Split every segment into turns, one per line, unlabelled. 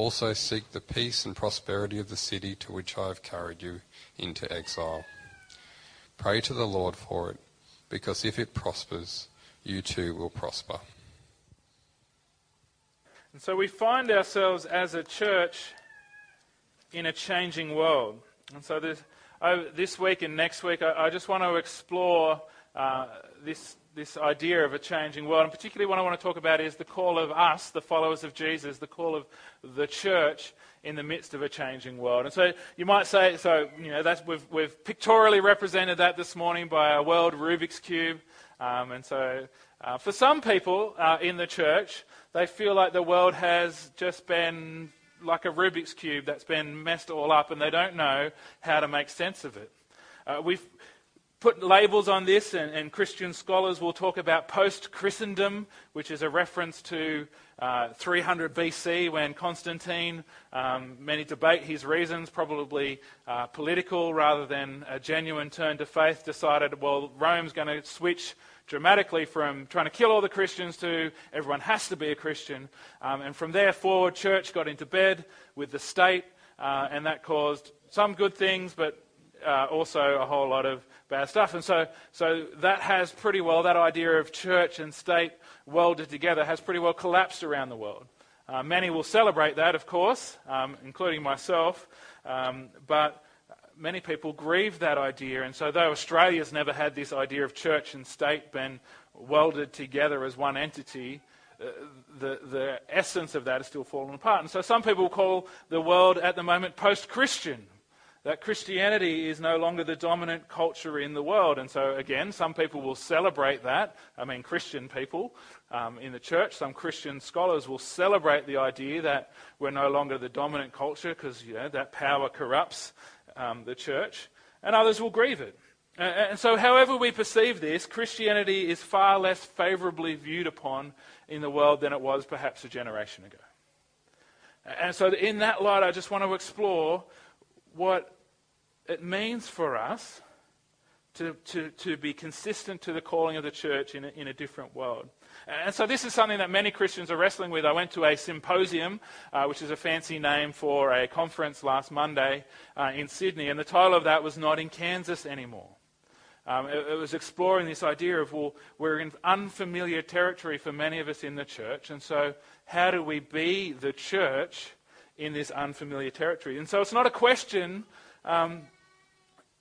Also seek the peace and prosperity of the city to which I have carried you into exile. Pray to the Lord for it, because if it prospers, you too will prosper.
And so we find ourselves as a church in a changing world. And so this, over this week and next week, I, I just want to explore uh, this, this idea of a changing world. And particularly what I want to talk about is the call of us, the followers of Jesus, the call of the church in the midst of a changing world. And so you might say, so, you know, that's, we've, we've pictorially represented that this morning by a world Rubik's Cube. Um, and so uh, for some people uh, in the church, they feel like the world has just been like a Rubik's Cube that's been messed all up and they don't know how to make sense of it. Uh, we've put labels on this, and, and Christian scholars will talk about post Christendom, which is a reference to uh, 300 BC when Constantine, um, many debate his reasons, probably uh, political rather than a genuine turn to faith, decided, well, Rome's going to switch dramatically from trying to kill all the Christians to everyone has to be a Christian. Um, and from there forward, church got into bed with the state, uh, and that caused some good things, but uh, also a whole lot of bad stuff. And so, so that has pretty well, that idea of church and state welded together has pretty well collapsed around the world. Uh, many will celebrate that, of course, um, including myself, um, but many people grieve that idea. And so, though Australia's never had this idea of church and state been welded together as one entity, uh, the, the essence of that has still fallen apart. And so, some people call the world at the moment post Christian. That Christianity is no longer the dominant culture in the world. And so, again, some people will celebrate that. I mean, Christian people um, in the church, some Christian scholars will celebrate the idea that we're no longer the dominant culture because you know, that power corrupts um, the church, and others will grieve it. And so, however we perceive this, Christianity is far less favorably viewed upon in the world than it was perhaps a generation ago. And so, in that light, I just want to explore what it means for us to, to, to be consistent to the calling of the church in a, in a different world. And so this is something that many Christians are wrestling with. I went to a symposium, uh, which is a fancy name for a conference last Monday uh, in Sydney, and the title of that was Not in Kansas Anymore. Um, it, it, was exploring this idea of, well, we're in unfamiliar territory for many of us in the church, and so how do we be the church in this unfamiliar territory? And so it's not a question um,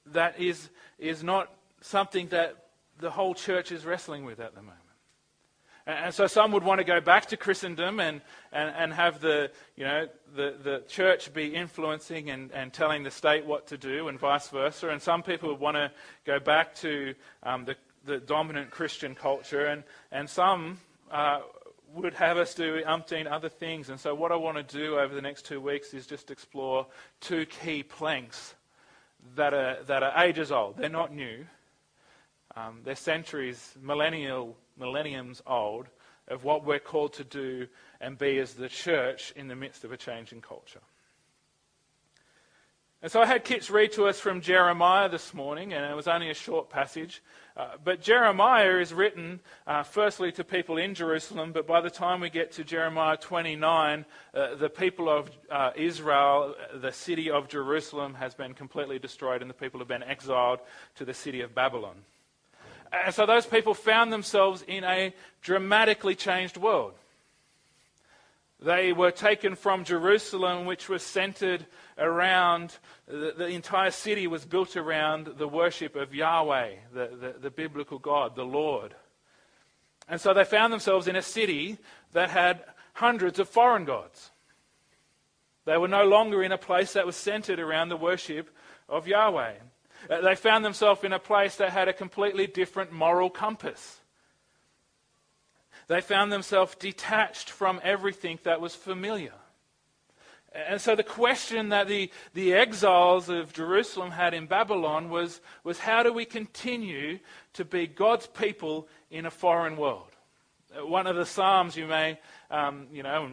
that is, is not something that the whole church is wrestling with at the moment. And so some would want to go back to Christendom and, and, and have the, you know, the, the church be influencing and, and telling the state what to do and vice versa. And some people would want to go back to um, the, the dominant Christian culture. And, and some uh, would have us do umpteen other things. And so what I want to do over the next two weeks is just explore two key planks that are, that are ages old. They're not new. Um, they're centuries, millennial millenniums old of what we're called to do and be as the church in the midst of a changing culture. And so I had Kits read to us from Jeremiah this morning, and it was only a short passage. Uh, but Jeremiah is written uh, firstly to people in Jerusalem, but by the time we get to Jeremiah 29, uh, the people of uh, Israel, the city of Jerusalem, has been completely destroyed, and the people have been exiled to the city of Babylon. And so those people found themselves in a dramatically changed world. They were taken from Jerusalem, which was centered around, the, the, entire city was built around the worship of Yahweh, the, the, the biblical God, the Lord. And so they found themselves in a city that had hundreds of foreign gods. They were no longer in a place that was centered around the worship of Yahweh. Uh, they found themselves in a place that had a completely different moral compass. They found themselves detached from everything that was familiar. And so the question that the, the exiles of Jerusalem had in Babylon was, was how do we continue to be God's people in a foreign world? Uh, one of the Psalms you may, um, you know,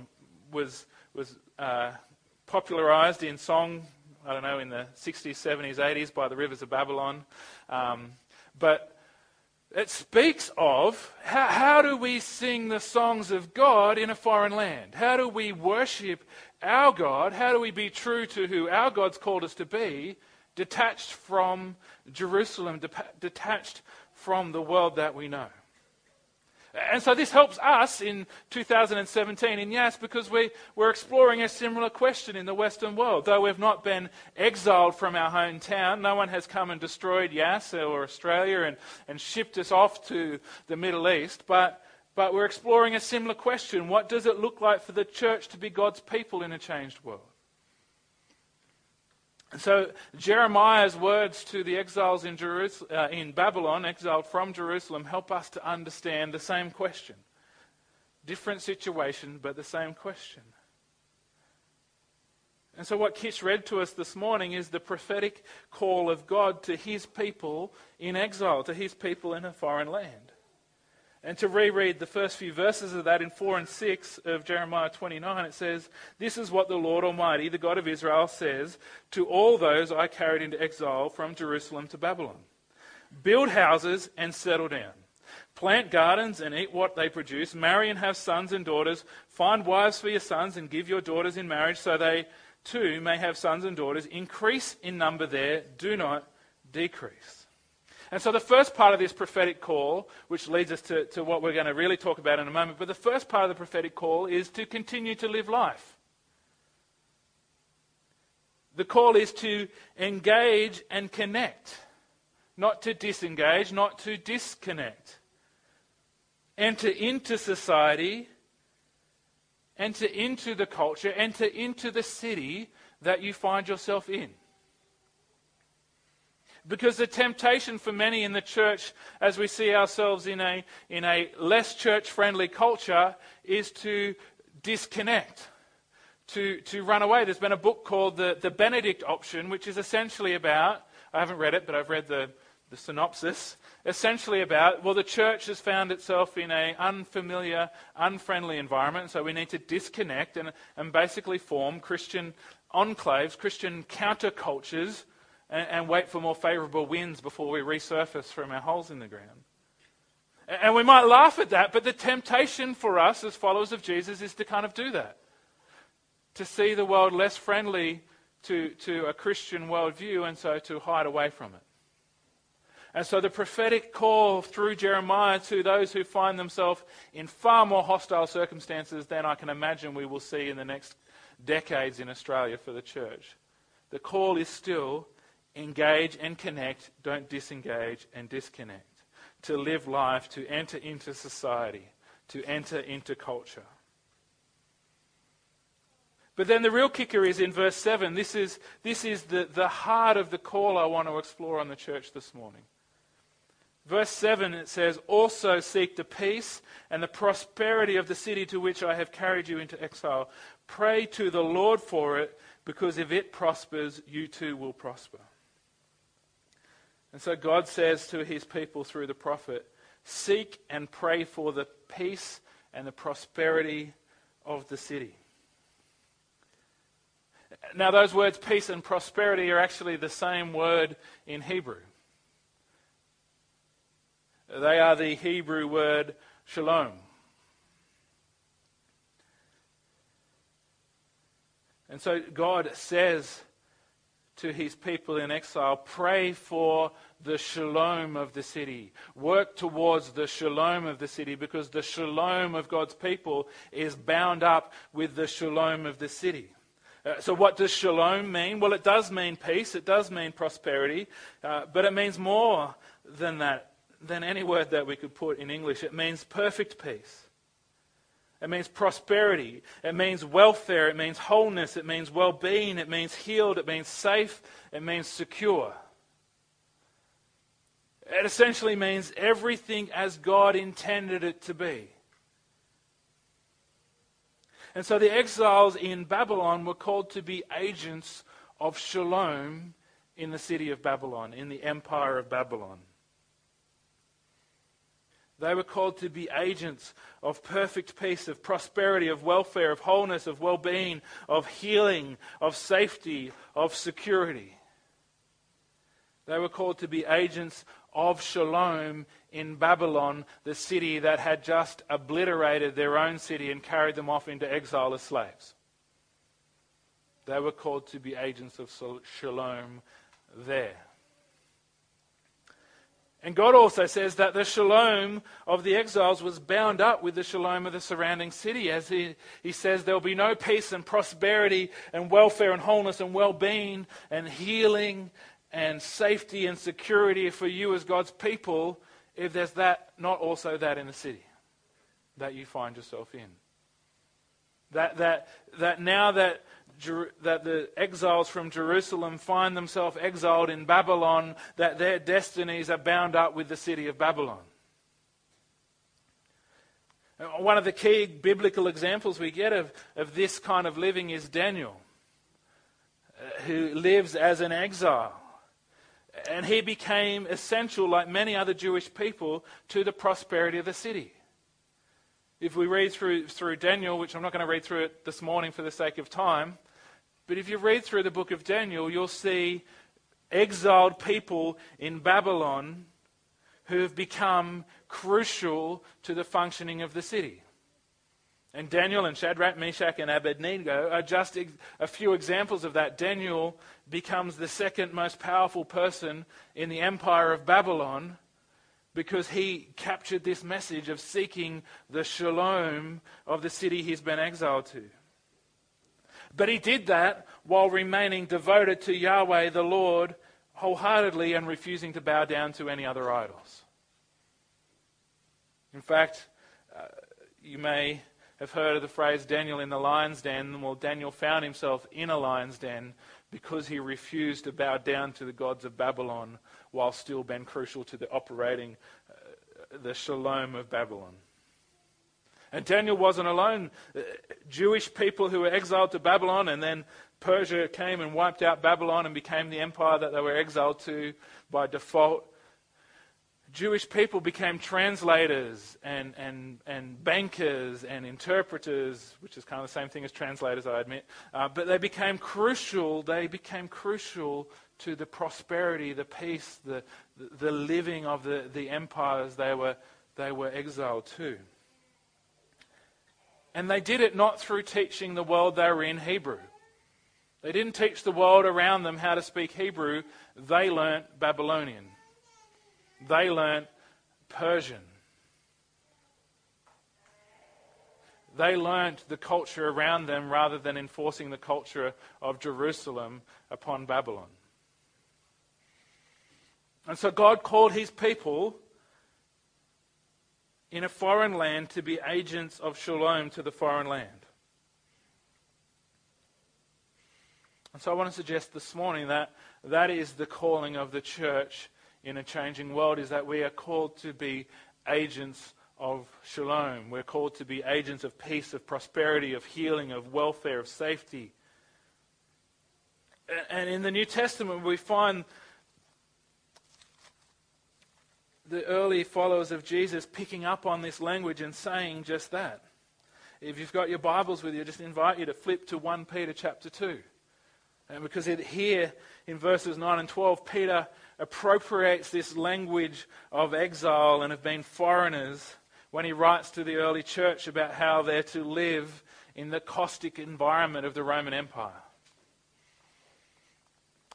was, was uh, popularized in song, I don't know, in the 60s, 70s, 80s by the rivers of Babylon. Um, but it speaks of how, how do we sing the songs of God in a foreign land? How do we worship our God? How do we be true to who our God's called us to be, detached from Jerusalem, detached from the world that we know? And so this helps us in 2017 in Yass because we, we're exploring a similar question in the Western world. Though we've not been exiled from our hometown, no one has come and destroyed Yass or Australia and, and shipped us off to the Middle East. But, but we're exploring a similar question. What does it look like for the church to be God's people in a changed world? So Jeremiah's words to the exiles in, uh, in Babylon, exiled from Jerusalem, help us to understand the same question. Different situation, but the same question. And so, what Kish read to us this morning is the prophetic call of God to his people in exile, to his people in a foreign land. And to reread the first few verses of that in 4 and 6 of Jeremiah 29, it says, This is what the Lord Almighty, the God of Israel, says to all those I carried into exile from Jerusalem to Babylon Build houses and settle down. Plant gardens and eat what they produce. Marry and have sons and daughters. Find wives for your sons and give your daughters in marriage so they too may have sons and daughters. Increase in number there, do not decrease. And so the first part of this prophetic call, which leads us to, to what we're going to really talk about in a moment, but the first part of the prophetic call is to continue to live life. The call is to engage and connect, not to disengage, not to disconnect. Enter into society, enter into the culture, enter into the city that you find yourself in. Because the temptation for many in the church, as we see ourselves in a, in a less church friendly culture, is to disconnect, to, to run away. There's been a book called the, the Benedict Option, which is essentially about, I haven't read it, but I've read the, the synopsis, essentially about, well, the church has found itself in an unfamiliar, unfriendly environment, so we need to disconnect and, and basically form Christian enclaves, Christian countercultures and, and wait for more favorable winds before we resurface from our holes in the ground. And we might laugh at that, but the temptation for us as followers of Jesus is to kind of do that. To see the world less friendly to, to a Christian worldview and so to hide away from it. And so the prophetic call through Jeremiah to those who find themselves in far more hostile circumstances than I can imagine we will see in the next decades in Australia for the church. The call is still engage and connect, don't disengage and disconnect. To live life, to enter into society, to enter into culture. But then the real kicker is in verse 7. This is, this is the, the heart of the call I want to explore on the church this morning. Verse 7 it says, Also seek the peace and the prosperity of the city to which I have carried you into exile. Pray to the Lord for it, because if it prospers, you too will prosper. And so God says to his people through the prophet, Seek and pray for the peace and the prosperity of the city. Now, those words, peace and prosperity, are actually the same word in Hebrew. They are the Hebrew word shalom. And so God says to his people in exile, pray for the shalom of the city. Work towards the shalom of the city because the shalom of God's people is bound up with the shalom of the city. Uh, so, what does shalom mean? Well, it does mean peace, it does mean prosperity, uh, but it means more than that, than any word that we could put in English. It means perfect peace. It means prosperity. It means welfare. It means wholeness. It means well being. It means healed. It means safe. It means secure. It essentially means everything as God intended it to be. And so the exiles in Babylon were called to be agents of shalom in the city of Babylon, in the empire of Babylon. They were called to be agents of perfect peace, of prosperity, of welfare, of wholeness, of well being, of healing, of safety, of security. They were called to be agents of shalom in Babylon, the city that had just obliterated their own city and carried them off into exile as slaves. They were called to be agents of shalom there. And God also says that the shalom of the exiles was bound up with the shalom of the surrounding city. As he, he says, there will be no peace and prosperity and welfare and wholeness and well being and healing and safety and security for you as God's people if there's that, not also that in the city that you find yourself in. That, that, that now that that the exiles from Jerusalem find themselves exiled in Babylon, that their destinies are bound up with the city of Babylon. One of the key biblical examples we get of, of this kind of living is Daniel, uh, who lives as an exile. And he became essential, like many other Jewish people, to the prosperity of the city. If we read through, through Daniel, which I'm not going to read through it this morning for the sake of time, but if you read through the book of Daniel, you'll see exiled people in Babylon who have become crucial to the functioning of the city. And Daniel and Shadrach, Meshach, and Abednego are just a few examples of that. Daniel becomes the second most powerful person in the empire of Babylon because he captured this message of seeking the shalom of the city he's been exiled to. But he did that while remaining devoted to Yahweh the Lord wholeheartedly and refusing to bow down to any other idols. In fact, uh, you may have heard of the phrase Daniel in the lion's den. Well, Daniel found himself in a lion's den because he refused to bow down to the gods of Babylon while still being crucial to the operating uh, the shalom of Babylon. And Daniel wasn't alone. Uh, Jewish people who were exiled to Babylon, and then Persia came and wiped out Babylon and became the empire that they were exiled to by default. Jewish people became translators and, and, and bankers and interpreters, which is kind of the same thing as translators, I admit. Uh, but they became crucial. They became crucial to the prosperity, the peace, the, the, the living of the, the empires they were, they were exiled to. And they did it not through teaching the world they were in Hebrew. They didn't teach the world around them how to speak Hebrew, they learnt Babylonian. They learnt Persian. They learnt the culture around them rather than enforcing the culture of Jerusalem upon Babylon. And so God called his people in a foreign land to be agents of shalom to the foreign land. And so I want to suggest this morning that that is the calling of the church in a changing world is that we are called to be agents of shalom. We're called to be agents of peace, of prosperity, of healing, of welfare, of safety. And in the New Testament, we find the early followers of Jesus picking up on this language and saying just that. If you've got your Bibles with you, I just invite you to flip to 1 Peter chapter 2. And because it, here in verses 9 and 12, Peter appropriates this language of exile and of being foreigners when he writes to the early church about how they're to live in the caustic environment of the Roman Empire.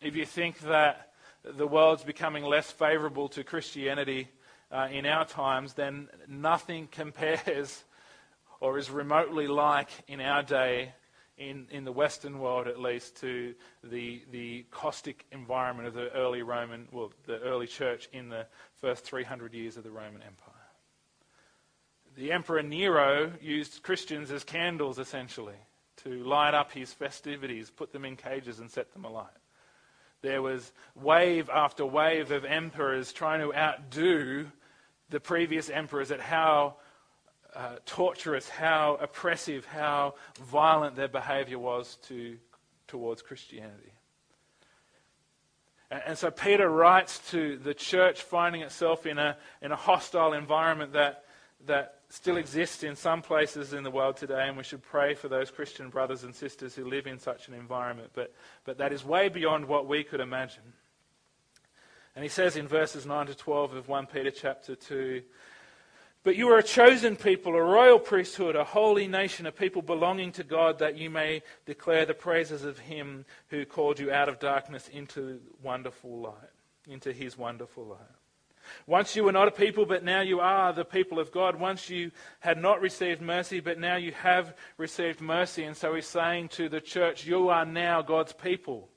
If you think that the world's becoming less favorable to Christianity uh, in our times, then nothing compares or is remotely like in our day, in, in the Western world at least, to the, the caustic environment of the early Roman, well, the early church in the first 300 years of the Roman Empire. The Emperor Nero used Christians as candles, essentially, to light up his festivities, put them in cages, and set them alight. There was wave after wave of emperors trying to outdo the previous emperors at how uh, torturous, how oppressive, how violent their behavior was to, towards Christianity. And, and so Peter writes to the church finding itself in a, in a hostile environment that, that still exists in some places in the world today, and we should pray for those Christian brothers and sisters who live in such an environment. But, but that is way beyond what we could imagine. And he says in verses 9 to 12 of 1 Peter chapter 2 But you are a chosen people, a royal priesthood, a holy nation, a people belonging to God, that you may declare the praises of him who called you out of darkness into wonderful light, into his wonderful light. Once you were not a people, but now you are the people of God. Once you had not received mercy, but now you have received mercy. And so he's saying to the church, You are now God's people.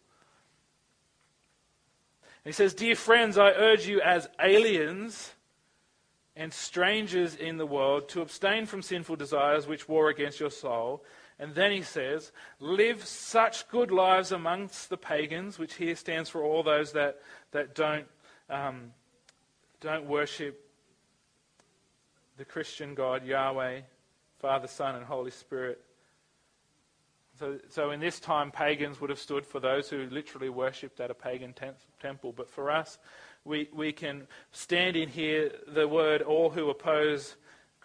And he says, Dear friends, I urge you as aliens and strangers in the world to abstain from sinful desires which war against your soul. And then he says, Live such good lives amongst the pagans, which here stands for all those that, that don't. Um, don't worship the Christian God, Yahweh, Father, Son, and Holy Spirit. So, so in this time, pagans would have stood for those who literally worshipped at a pagan temple. But for us, we, we can stand in here the word all who oppose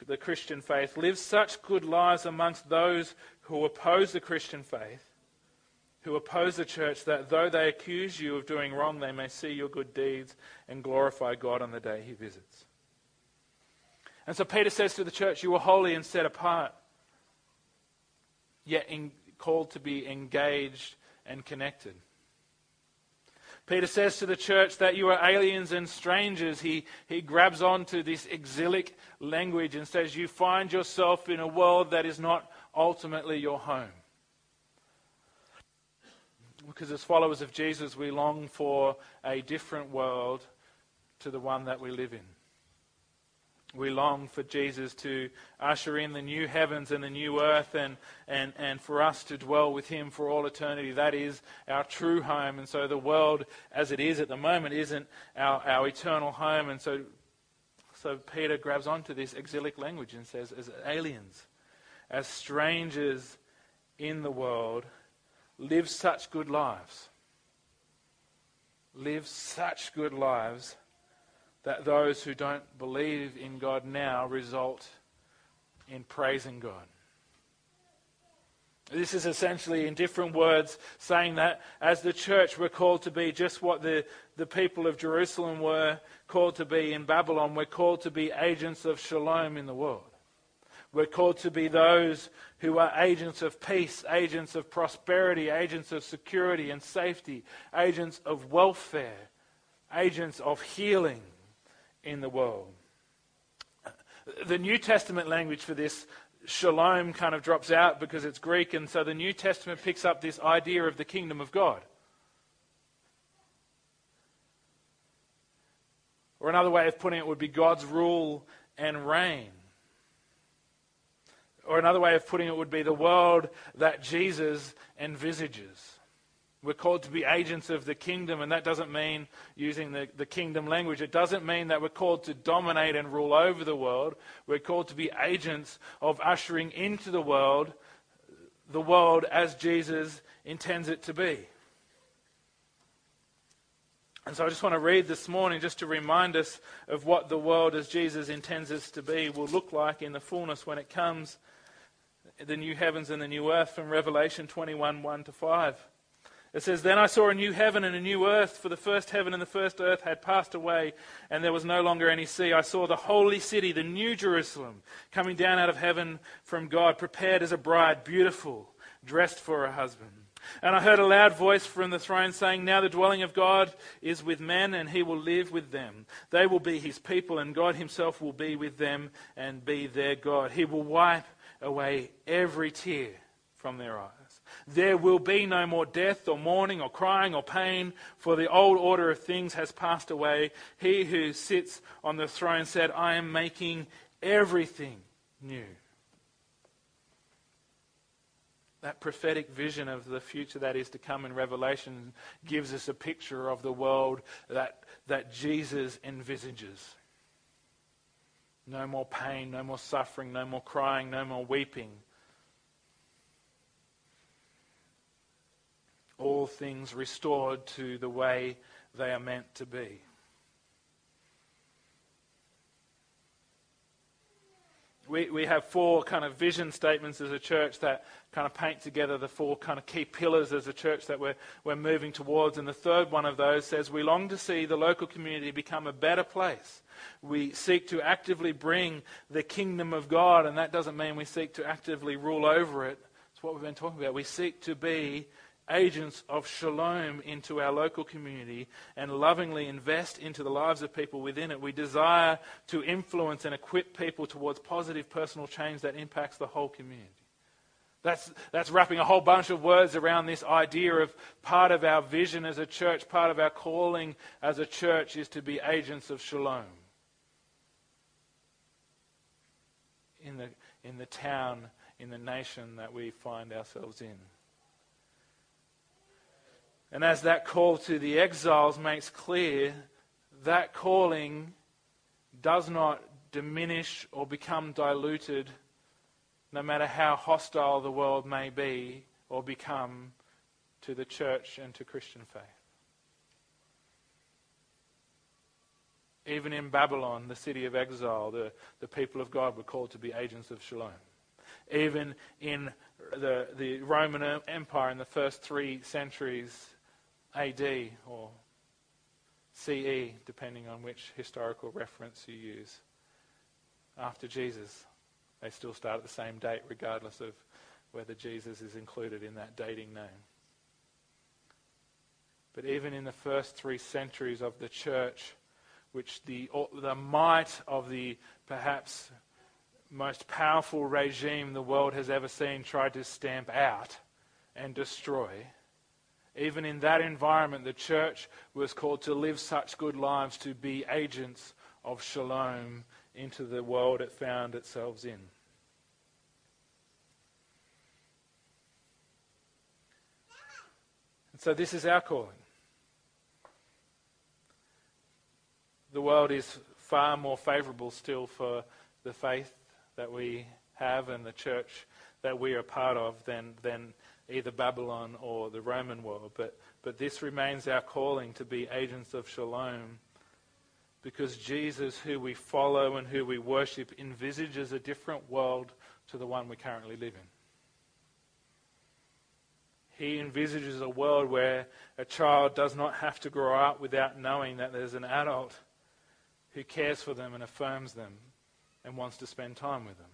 the Christian faith. Live such good lives amongst those who oppose the Christian faith who oppose the church, that though they accuse you of doing wrong, they may see your good deeds and glorify God on the day he visits. And so Peter says to the church, You are holy and set apart, yet in, called to be engaged and connected. Peter says to the church that you are aliens and strangers. He, he grabs onto this exilic language and says, You find yourself in a world that is not ultimately your home because as followers of Jesus, we long for a different world to the one that we live in. We long for Jesus to usher in the new heavens and the new earth and, and, and for us to dwell with Him for all eternity. That is our true home. And so the world as it is at the moment isn't our, our eternal home. And so, so Peter grabs onto this exilic language and says, as aliens, as strangers in the world, live such good lives. Live such good lives that those who don't believe in God now result in praising God. This is essentially, in different words, saying that as the church, we're called to be just what the, the people of Jerusalem were called to be in Babylon. We're called to be agents of shalom in the world. We're called to be those who are agents of peace, agents of prosperity, agents of security and safety, agents of welfare, agents of healing in the world. The New Testament language for this shalom kind of drops out because it's Greek, and so the New Testament picks up this idea of the kingdom of God. Or another way of putting it would be God's rule and reign. Or another way of putting it would be the world that Jesus envisages. We're called to be agents of the kingdom, and that doesn't mean using the, the kingdom language. It doesn't mean that we're called to dominate and rule over the world. We're called to be agents of ushering into the world the world as Jesus intends it to be. And so I just want to read this morning just to remind us of what the world as Jesus intends us to be will look like in the fullness when it comes the new heavens and the new earth from Revelation 21 1 to 5. It says, Then I saw a new heaven and a new earth, for the first heaven and the first earth had passed away, and there was no longer any sea. I saw the holy city, the new Jerusalem, coming down out of heaven from God, prepared as a bride, beautiful, dressed for her husband. And I heard a loud voice from the throne saying, Now the dwelling of God is with men, and he will live with them. They will be his people, and God himself will be with them and be their God. He will wipe away every tear from their eyes. There will be no more death or mourning or crying or pain, for the old order of things has passed away. He who sits on the throne said, I am making everything new. That prophetic vision of the future that is to come in Revelation gives us a picture of the world that, that Jesus envisages. No more pain, no more suffering, no more crying, no more weeping. All things restored to the way they are meant to be. We, we have four kind of vision statements as a church that kind of paint together the four kind of key pillars as a church that we're, we're moving towards. And the third one of those says, We long to see the local community become a better place. We seek to actively bring the kingdom of God, and that doesn't mean we seek to actively rule over it. It's what we've been talking about. We seek to be agents of shalom into our local community and lovingly invest into the lives of people within it. We desire to influence and equip people towards positive personal change that impacts the whole community. That's, that's wrapping a whole bunch of words around this idea of part of our vision as a church, part of our calling as a church is to be agents of shalom in the, in the town, in the nation that we find ourselves in. And as that call to the exiles makes clear, that calling does not diminish or become diluted no matter how hostile the world may be or become to the church and to Christian faith. Even in Babylon, the city of exile, the, the people of God were called to be agents of shalom. Even in the, the Roman Empire in the first three centuries, AD or CE, depending on which historical reference you use. After Jesus, they still start at the same date, regardless of whether Jesus is included in that dating name. But even in the first three centuries of the church, which the, the might of the perhaps most powerful regime the world has ever seen tried to stamp out and destroy, even in that environment, the church was called to live such good lives to be agents of shalom into the world it found itself in. And so, this is our calling. The world is far more favorable still for the faith that we have and the church that we are part of than, than either Babylon or the Roman world. But, but this remains our calling to be agents of shalom because Jesus, who we follow and who we worship, envisages a different world to the one we currently live in. He envisages a world where a child does not have to grow up without knowing that there's an adult who cares for them and affirms them and wants to spend time with them.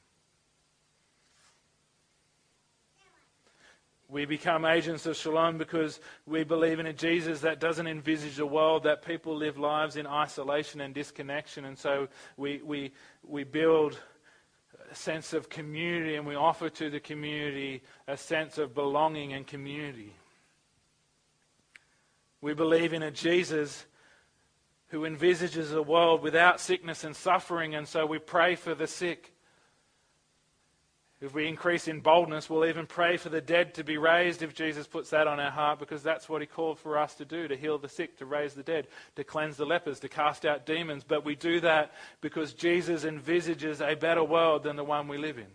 We become agents of shalom because we believe in a Jesus that doesn't envisage a world that people live lives in isolation and disconnection. And so we, we, we build a sense of community and we offer to the community a sense of belonging and community. We believe in a Jesus who envisages a world without sickness and suffering, and so we pray for the sick. If we increase in boldness, we'll even pray for the dead to be raised if Jesus puts that on our heart, because that's what he called for us to do to heal the sick, to raise the dead, to cleanse the lepers, to cast out demons. But we do that because Jesus envisages a better world than the one we live in.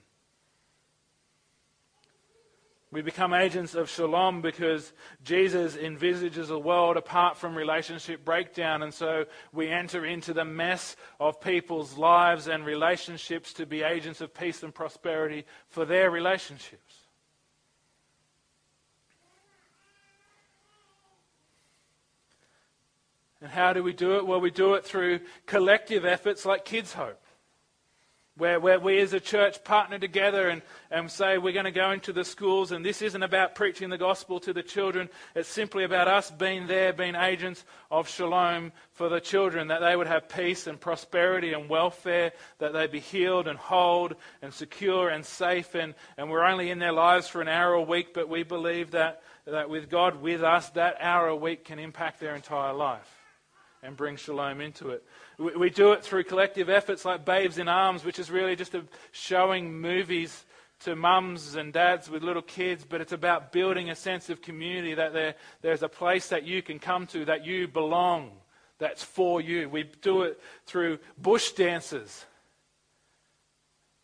We become agents of shalom because Jesus envisages a world apart from relationship breakdown. And so we enter into the mess of people's lives and relationships to be agents of peace and prosperity for their relationships. And how do we do it? Well, we do it through collective efforts like Kids Hope where, where we as a church partner together and, and say we're going to go into the schools, and this isn't about preaching the gospel to the children. It's simply about us being there, being agents of shalom for the children, that they would have peace and prosperity and welfare, that they be healed and whole and secure and safe. And, and we're only in their lives for an hour a week, but we believe that, that with God with us, that hour a week can impact their entire life and bring shalom into it. We, we do it through collective efforts like Babes in Arms, which is really just showing movies to mums and dads with little kids, but it's about building a sense of community that there, there's a place that you can come to, that you belong, that's for you. We do it through bush dances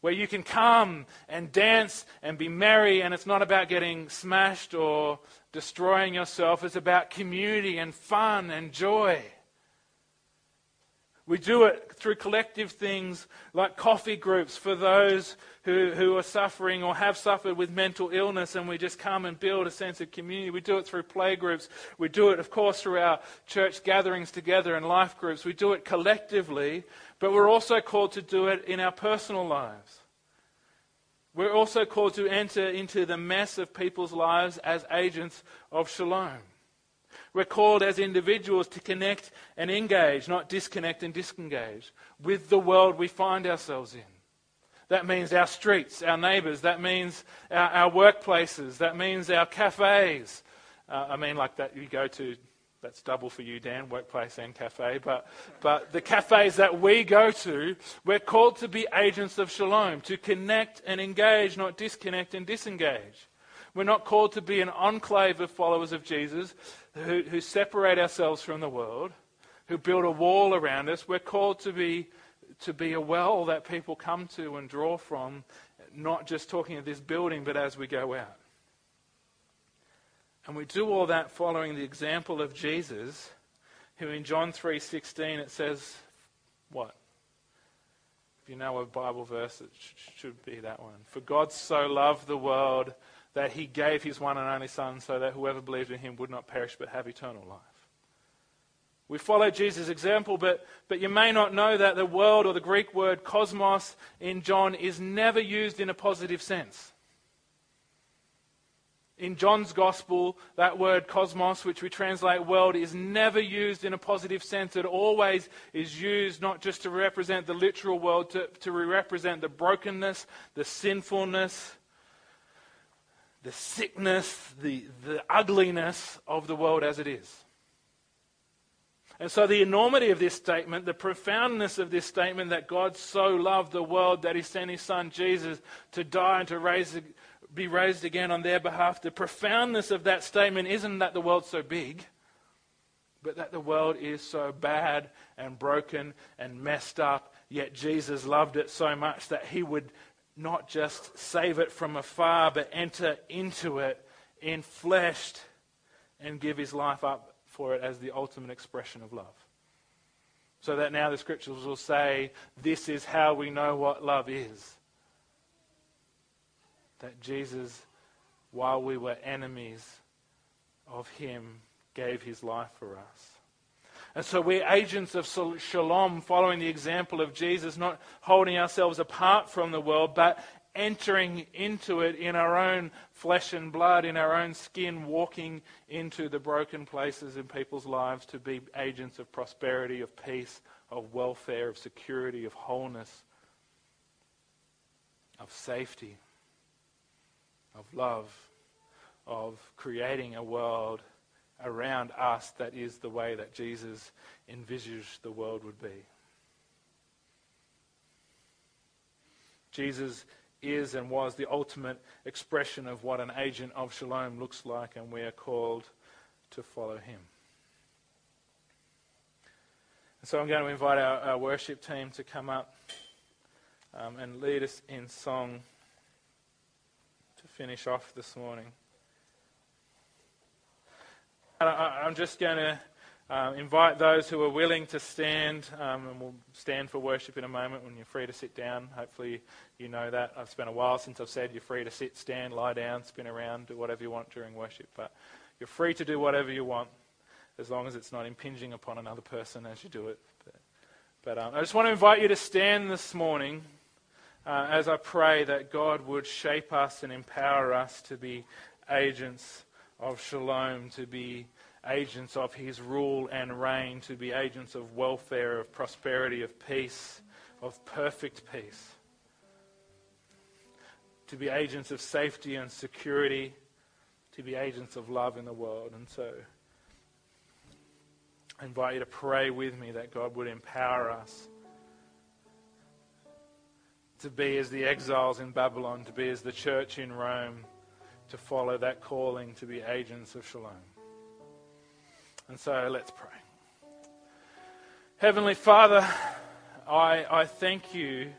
where you can come and dance and be merry, and it's not about getting smashed or destroying yourself, it's about community and fun and joy. We do it through collective things like coffee groups for those who, who are suffering or have suffered with mental illness, and we just come and build a sense of community. We do it through play groups. We do it, of course, through our church gatherings together and life groups. We do it collectively, but we're also called to do it in our personal lives. We're also called to enter into the mess of people's lives as agents of shalom. We're called as individuals to connect and engage, not disconnect and disengage, with the world we find ourselves in. That means our streets, our neighbours. That means our, our workplaces. That means our cafes. Uh, I mean, like that you go to, that's double for you, Dan, workplace and cafe. But, but the cafes that we go to, we're called to be agents of shalom, to connect and engage, not disconnect and disengage. We're not called to be an enclave of followers of Jesus who, who separate ourselves from the world, who build a wall around us. We're called to be, to be a well that people come to and draw from, not just talking of this building, but as we go out. And we do all that following the example of Jesus, who in John 3:16 it says what? If you know a Bible verse, it should be that one. For God so loved the world that he gave his one and only Son so that whoever believed in him would not perish but have eternal life. We follow Jesus' example, but, but you may not know that the world or the Greek word cosmos in John is never used in a positive sense. In John's gospel, that word cosmos, which we translate world, is never used in a positive sense. It always is used not just to represent the literal world, to, to represent the brokenness, the sinfulness, the sickness, the, the ugliness of the world as it is. And so, the enormity of this statement, the profoundness of this statement that God so loved the world that he sent his son Jesus to die and to raise, be raised again on their behalf, the profoundness of that statement isn't that the world's so big, but that the world is so bad and broken and messed up, yet Jesus loved it so much that he would not just save it from afar, but enter into it in flesh and give his life up for it as the ultimate expression of love. So that now the scriptures will say, this is how we know what love is. That Jesus, while we were enemies of him, gave his life for us. And so we're agents of shalom, following the example of Jesus, not holding ourselves apart from the world, but entering into it in our own flesh and blood, in our own skin, walking into the broken places in people's lives to be agents of prosperity, of peace, of welfare, of security, of wholeness, of safety, of love, of creating a world around us that is the way that Jesus envisaged the world would be. Jesus is and was the ultimate expression of what an agent of shalom looks like, and we are called to follow him. so I'm going to invite our, our worship team to come up um, and lead us in song to finish off this morning. I'm just going to uh, invite those who are willing to stand, um, and we'll stand for worship in a moment when you're free to sit down. Hopefully, you know that. I've spent a while since I've said you're free to sit, stand, lie down, spin around, do whatever you want during worship. But you're free to do whatever you want as long as it's not impinging upon another person as you do it. But, but um, I just want to invite you to stand this morning uh, as I pray that God would shape us and empower us to be agents of shalom, to be agents of his rule and reign, to be agents of welfare, of prosperity, of peace, of perfect peace, to be agents of safety and security, to be agents of love in the world. And so I invite you to pray with me that God would empower us to be as the exiles in Babylon, to be as the church in Rome to follow that calling to be agents of shalom. And so let's pray. Heavenly Father, I, I thank you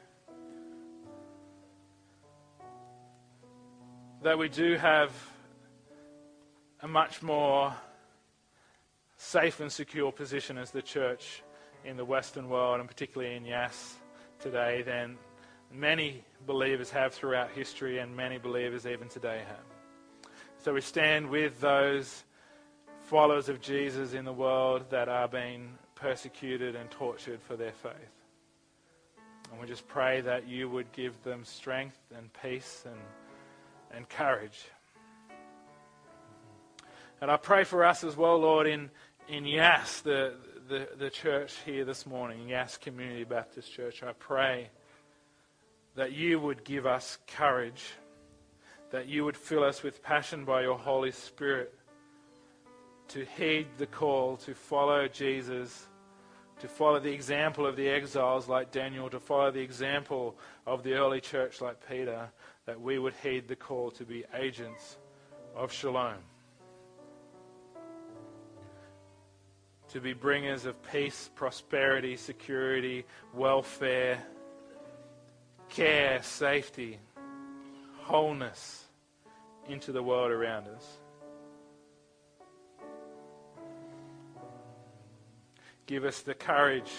that we do have a much more safe and secure position as the church in the Western world, and particularly in Yass today, than many believers have throughout history, and many believers even today have. So we stand with those followers of Jesus in the world that are being persecuted and tortured for their faith. And we just pray that you would give them strength and peace and, and courage. And I pray for us as well, Lord, in, in Yass, the, the, the church here this morning, Yass Community Baptist Church. I pray that you would give us courage, that you would fill us with passion by your Holy Spirit to heed the call to follow Jesus, to follow the example of the exiles like Daniel, to follow the example of the early church like Peter, that we would heed the call to be agents of shalom. To be bringers of peace, prosperity, security, welfare care, safety, wholeness into the world around us. Give us the courage,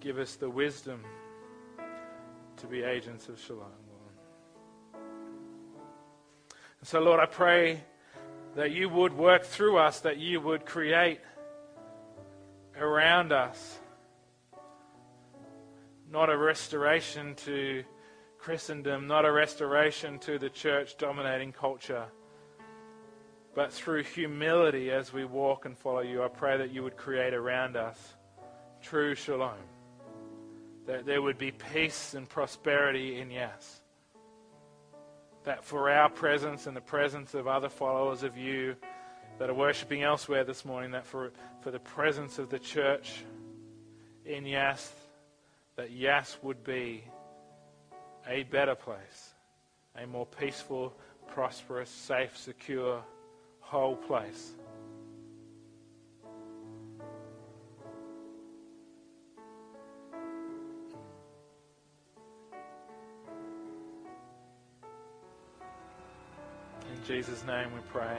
give us the wisdom to be agents of shalom, Lord. And so, Lord, I pray that you would work through us, that you would create around us not a restoration to Christendom, not a restoration to the church dominating culture, but through humility as we walk and follow you. I pray that you would create around us true shalom, that there would be peace and prosperity in Yass. That for our presence and the presence of other followers of you that are worshipping elsewhere this morning, that for, for the presence of the church in Yass, that Yass would be a better place, a more peaceful, prosperous, safe, secure, whole place. In Jesus' name we pray.